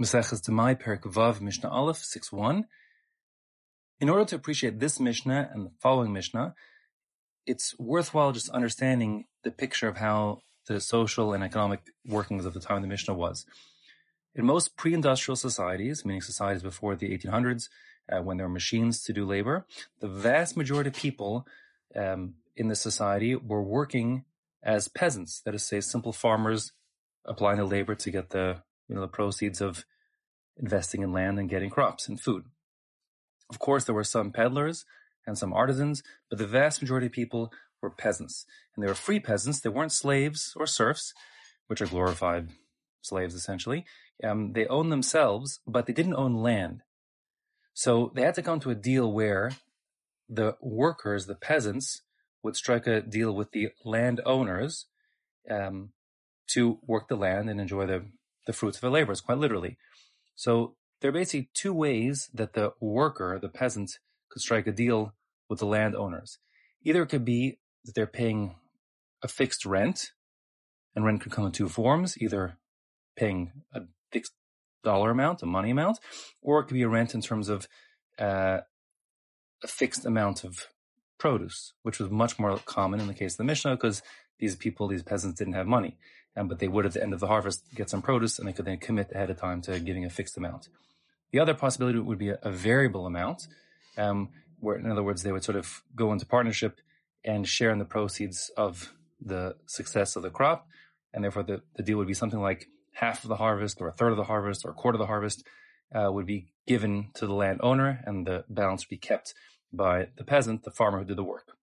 Maseches Demai, Perik Vav, Mishnah Aleph, 6.1. In order to appreciate this Mishnah and the following Mishnah, it's worthwhile just understanding the picture of how the social and economic workings of the time of the Mishnah was. In most pre-industrial societies, meaning societies before the 1800s, uh, when there were machines to do labor, the vast majority of people um, in the society were working as peasants, that is, to say, simple farmers applying the labor to get the you know the proceeds of investing in land and getting crops and food. Of course, there were some peddlers and some artisans, but the vast majority of people were peasants. And they were free peasants. They weren't slaves or serfs, which are glorified slaves essentially. Um, they owned themselves, but they didn't own land. So they had to come to a deal where the workers, the peasants, would strike a deal with the landowners um, to work the land and enjoy the, the fruits of their labors, quite literally. So there are basically two ways that the worker, the peasant, could strike a deal with the landowners. Either it could be that they're paying a fixed rent, and rent could come in two forms, either paying a fixed dollar amount, a money amount, or it could be a rent in terms of uh, a fixed amount of produce, which was much more common in the case of the Mishnah because these people, these peasants didn't have money. Um, but they would at the end of the harvest get some produce and they could then commit ahead of time to giving a fixed amount. The other possibility would be a, a variable amount, um, where in other words, they would sort of go into partnership and share in the proceeds of the success of the crop. And therefore the, the deal would be something like half of the harvest or a third of the harvest or a quarter of the harvest uh, would be given to the landowner and the balance would be kept by the peasant, the farmer who did the work.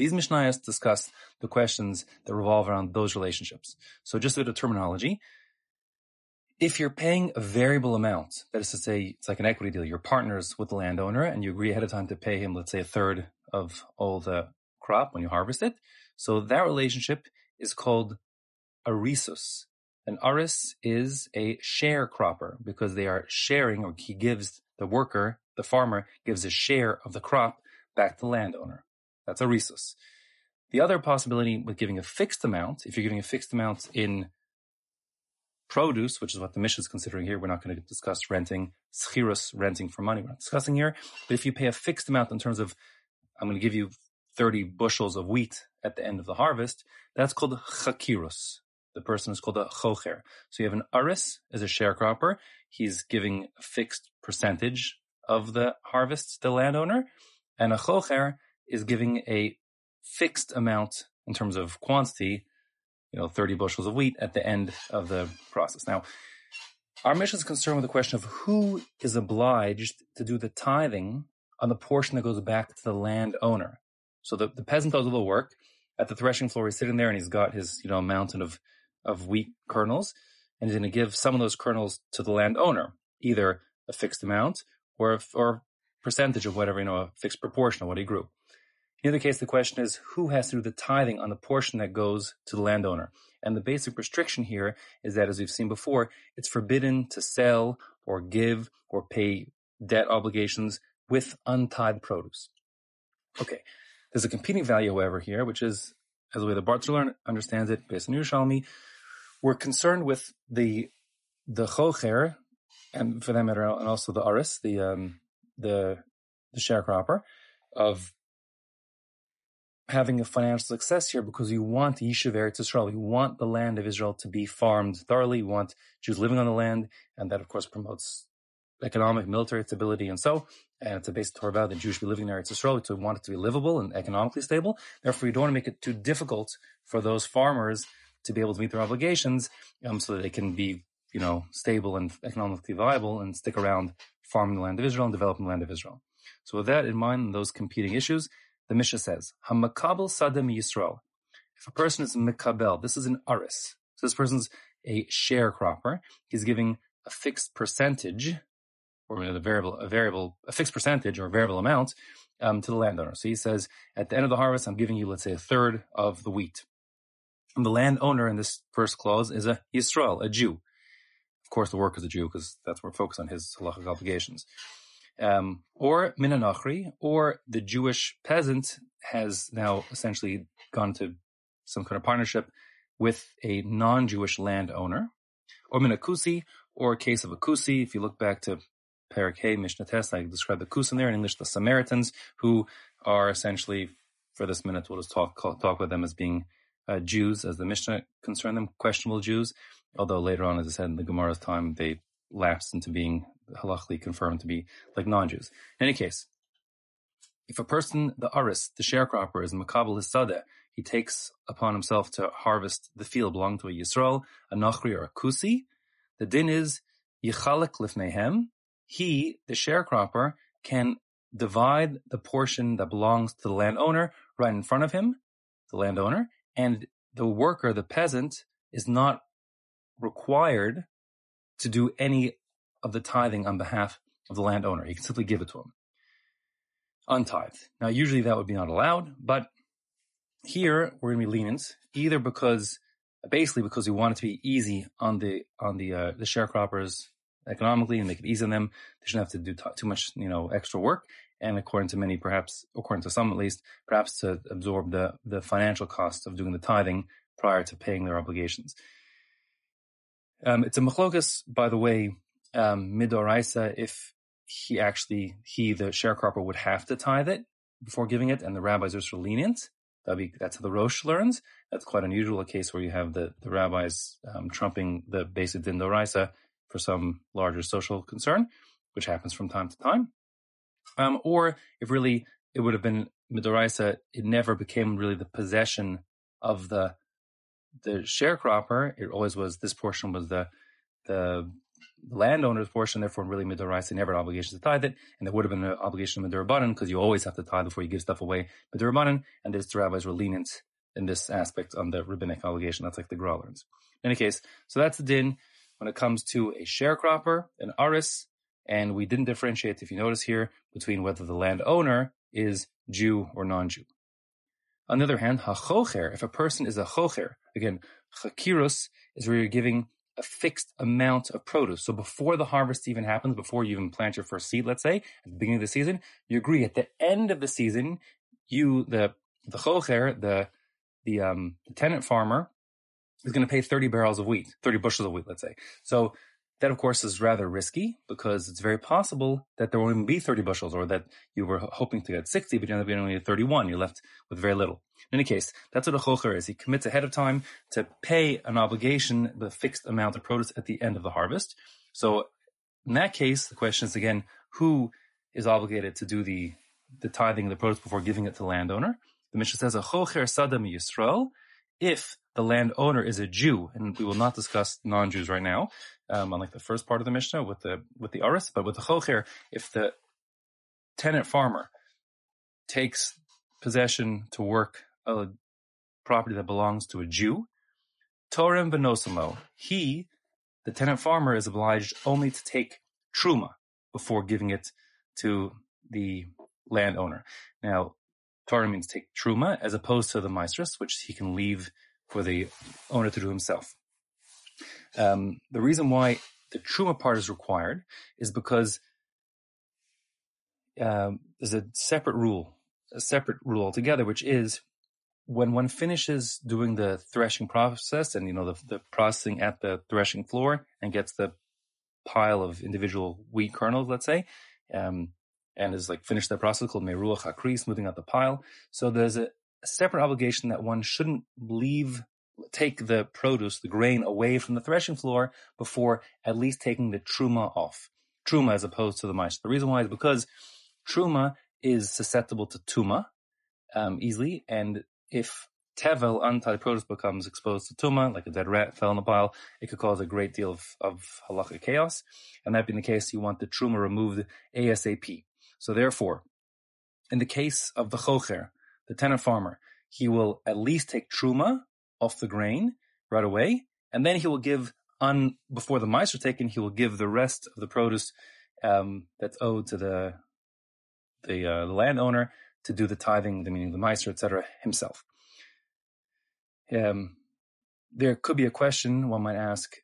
These Mishnayos discuss the questions that revolve around those relationships. So just a bit of terminology. If you're paying a variable amount, that is to say, it's like an equity deal, you're partners with the landowner and you agree ahead of time to pay him, let's say, a third of all the crop when you harvest it. So that relationship is called a arisus. An aris is a sharecropper because they are sharing, or he gives the worker, the farmer, gives a share of the crop back to the landowner. That's arisus. The other possibility with giving a fixed amount, if you're giving a fixed amount in produce, which is what the Mishnah is considering here, we're not going to discuss renting, schirus, renting for money, we're not discussing here. But if you pay a fixed amount in terms of, I'm going to give you 30 bushels of wheat at the end of the harvest, that's called chakirus. The person is called a chocher. So you have an aris as a sharecropper. He's giving a fixed percentage of the harvest to the landowner. And a chocher is giving a fixed amount in terms of quantity, you know, 30 bushels of wheat at the end of the process. Now, our Mishnah is concerned with the question of who is obliged to do the tithing on the portion that goes back to the landowner. So the, the peasant does all the work. At the threshing floor, he's sitting there and he's got his, you know, mountain of, of wheat kernels, and he's going to give some of those kernels to the landowner, either a fixed amount or, or percentage of whatever, you know, a fixed proportion of what he grew. In either case, the question is who has to do the tithing on the portion that goes to the landowner? And the basic restriction here is that, as we've seen before, it's forbidden to sell or give or pay debt obligations with untithed produce. Okay, there's a competing value, however, here, which is, as the way the Bartzer understands it, based on Yerushalmi, we're concerned with the the chocher, and for that matter, and also the aris, the um, the the sharecropper, of having a financial success here because you want Yishuv Eretz Israel. You want the land of Israel to be farmed thoroughly. You want Jews living on the land, and that of course promotes economic, military stability, and so. And it's a basic Torah that Jews should be living in Eretz Israel to want it to be livable and economically stable. Therefore, you don't want to make it too difficult for those farmers to be able to meet their obligations, um, so that they can be, you know, stable and economically viable and stick around farming the land of Israel and developing the land of Israel. So with that in mind, those competing issues, the Mishnah says, Hamakabel Sadam Yisrael. If a person is Mikabel, this is an Aris. So this person's a sharecropper. He's giving a fixed percentage, or a variable, a variable, a fixed percentage or a variable amount um, to the landowner. So he says, at the end of the harvest, I'm giving you, let's say, a third of the wheat. And the landowner in this first clause is a Yisrael, a Jew. Of course, the worker is a Jew because that's where we're focused on his halachic obligations um, or Minanachri, or the Jewish peasant has now essentially gone to some kind of partnership with a non-Jewish landowner, or Minakusi, or a case of a kusi. If you look back to Parakeh, Mishnah Test, I describe the kus in there in English, the Samaritans, who are essentially, for this minute, we'll just talk talk about them as being uh, Jews, as the Mishnah concerned them, questionable Jews. Although later on, as I said in the Gemara's time, they lapsed into being halachically confirmed to be like non-Jews. In any case, if a person, the aris, the sharecropper, is makabel his sadeh, he takes upon himself to harvest the field belonging to a Yisrael, a Nachri or a Kusi. The din is Yichalek lifnehem. He, the sharecropper, can divide the portion that belongs to the landowner right in front of him, the landowner, and the worker, the peasant, is not required to do any of the tithing on behalf of the landowner. He can simply give it to him. Untithed. Now, usually that would be not allowed, but here we're going to be lenient, either because, basically because we want it to be easy on the, on the, uh, the sharecroppers economically and make it easy on them. They shouldn't have to do t- too much, you know, extra work. And according to many, perhaps, according to some at least, perhaps to absorb the, the financial cost of doing the tithing prior to paying their obligations. Um, it's a machlokas, by the way, um, midoraisa, if he actually, he, the sharecropper, would have to tithe it before giving it, and the rabbis are sort of lenient. Be, that's how the Rosh learns. That's quite unusual, a case where you have the, the rabbis um, trumping the basic din doraisa for some larger social concern, which happens from time to time. Um, or if really it would have been midoraisa, it never became really the possession of the the sharecropper. It always was this portion was the the landowner's portion, therefore really midoraisa never had obligation to tithe it, and there would have been an obligation of midorabanan because you always have to tithe before you give stuff away midorabanan, and this the rabbis were lenient in this aspect on the rabbinic obligation. That's like the Gra. In any case, so that's the din when it comes to a sharecropper, an aris, and we didn't differentiate, if you notice here, between whether the landowner is Jew or non-Jew. On the other hand, hachocher, if a person is a chocher, again, chakirus is where you're giving a fixed amount of produce. So before the harvest even happens, before you even plant your first seed, let's say, at the beginning of the season, you agree at the end of the season, you, the, the chocher, the, the, um, the tenant farmer, is going to pay 30 barrels of wheat, 30 bushels of wheat, let's say. So that, of course, is rather risky because it's very possible that there won't even be 30 bushels or that you were hoping to get 60, but you end up getting only 31. You're left with very little. In any case, that's what a chocher is. He commits ahead of time to pay an obligation, the fixed amount of produce at the end of the harvest. So in that case, the question is again, who is obligated to do the, the tithing of the produce before giving it to the landowner? The Mishnah says, a chocher sadam Yisrael, if the landowner is a Jew, and we will not discuss non-Jews right now, um, unlike the first part of the Mishnah with the with the Aris, but with the Chocher, if the tenant farmer takes possession to work a property that belongs to a Jew, Torem Benosimo, he, the tenant farmer, is obliged only to take truma before giving it to the landowner. Now, Torah means take truma as opposed to the maasros, which he can leave for the owner to do himself. Um, the reason why the truma part is required is because um, there's a separate rule, a separate rule altogether, which is when one finishes doing the threshing process and you know the, the processing at the threshing floor and gets the pile of individual wheat kernels, let's say, um, and is like finished that process called meruach hakri, smoothing out the pile. So there's a, separate obligation that one shouldn't leave take the produce, the grain away from the threshing floor before at least taking the truma off. Truma as opposed to the mice. The reason why is because truma is susceptible to tuma um, easily, and if tevel, untied produce, becomes exposed to tuma, like a dead rat fell in the pile, it could cause a great deal of, of halacha chaos. And that being the case, you want the truma removed ASAP. So therefore, in the case of the chocher, the tenant farmer, he will at least take truma off the grain right away, and then he will give on before the mice are taken. He will give the rest of the produce um, that's owed to the the, uh, the landowner to do the tithing, the meaning of the mice, etc. himself. Um, there could be a question one might ask: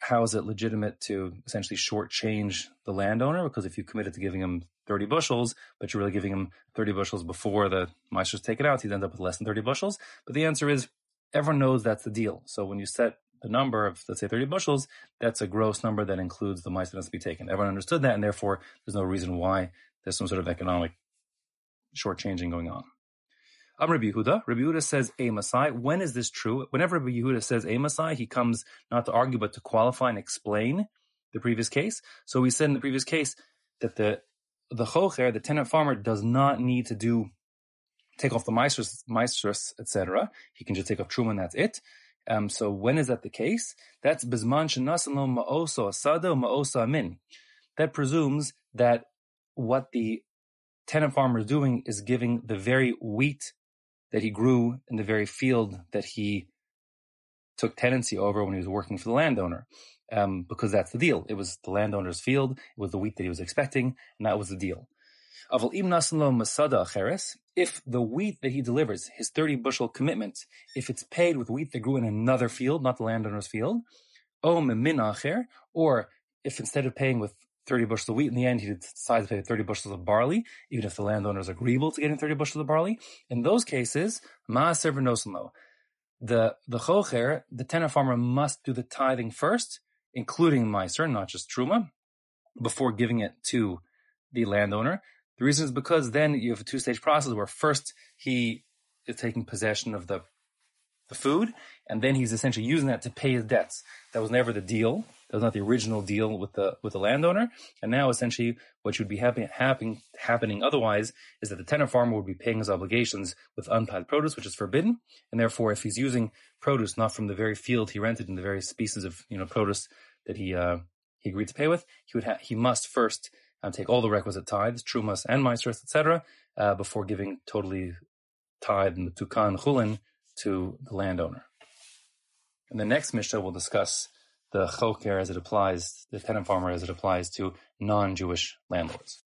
How is it legitimate to essentially shortchange the landowner? Because if you committed to giving him 30 bushels, but you're really giving him 30 bushels before the mice take it out, he'd end up with less than 30 bushels. But the answer is everyone knows that's the deal. So when you set the number of, let's say, 30 bushels, that's a gross number that includes the mice that must be taken. Everyone understood that, and therefore there's no reason why there's some sort of economic shortchanging going on. I'm Rabbi Yehuda. Rabbi Yehuda says a Masai. When is this true? Whenever Rabbi Yehuda says a Masai, he comes not to argue, but to qualify and explain the previous case. So we said in the previous case that the the chocher, the tenant farmer, does not need to do take off the maasros, etc. He can just take off truma and that's it. Um, so when is that the case? That's bisman shenasalo ma'oso asada ma'osa min. That presumes that what the tenant farmer is doing is giving the very wheat that he grew in the very field that he took tenancy over when he was working for the landowner. Um, because that's the deal. It was the landowner's field, it was the wheat that he was expecting, and that was the deal. If the wheat that he delivers, his 30 bushel commitment, if it's paid with wheat that grew in another field, not the landowner's field, or if instead of paying with 30 bushels of wheat. In the end, he decides to pay 30 bushels of barley, even if the landowner is agreeable to getting 30 bushels of barley. In those cases, maaser v'nosimo. The, the chocher, the tenant farmer must do the tithing first, including maaser, not just truma, before giving it to the landowner. The reason is because then you have a two-stage process where first he is taking possession of the the food, and then he's essentially using that to pay his debts. That was never the deal. That was not the original deal with the with the landowner. And now, essentially, what should be happening happening happening otherwise is that the tenant farmer would be paying his obligations with unpaid produce, which is forbidden. And therefore, if he's using produce not from the very field he rented and the various species of you know produce that he uh, he agreed to pay with, he would ha- he must first um, take all the requisite tithes, trumas and maasros, etc., uh, before giving totally tithe and the tukan chulin to the landowner. In the next Mishnah, we'll discuss the chocher as it applies, the tenant farmer as it applies to non-Jewish landlords.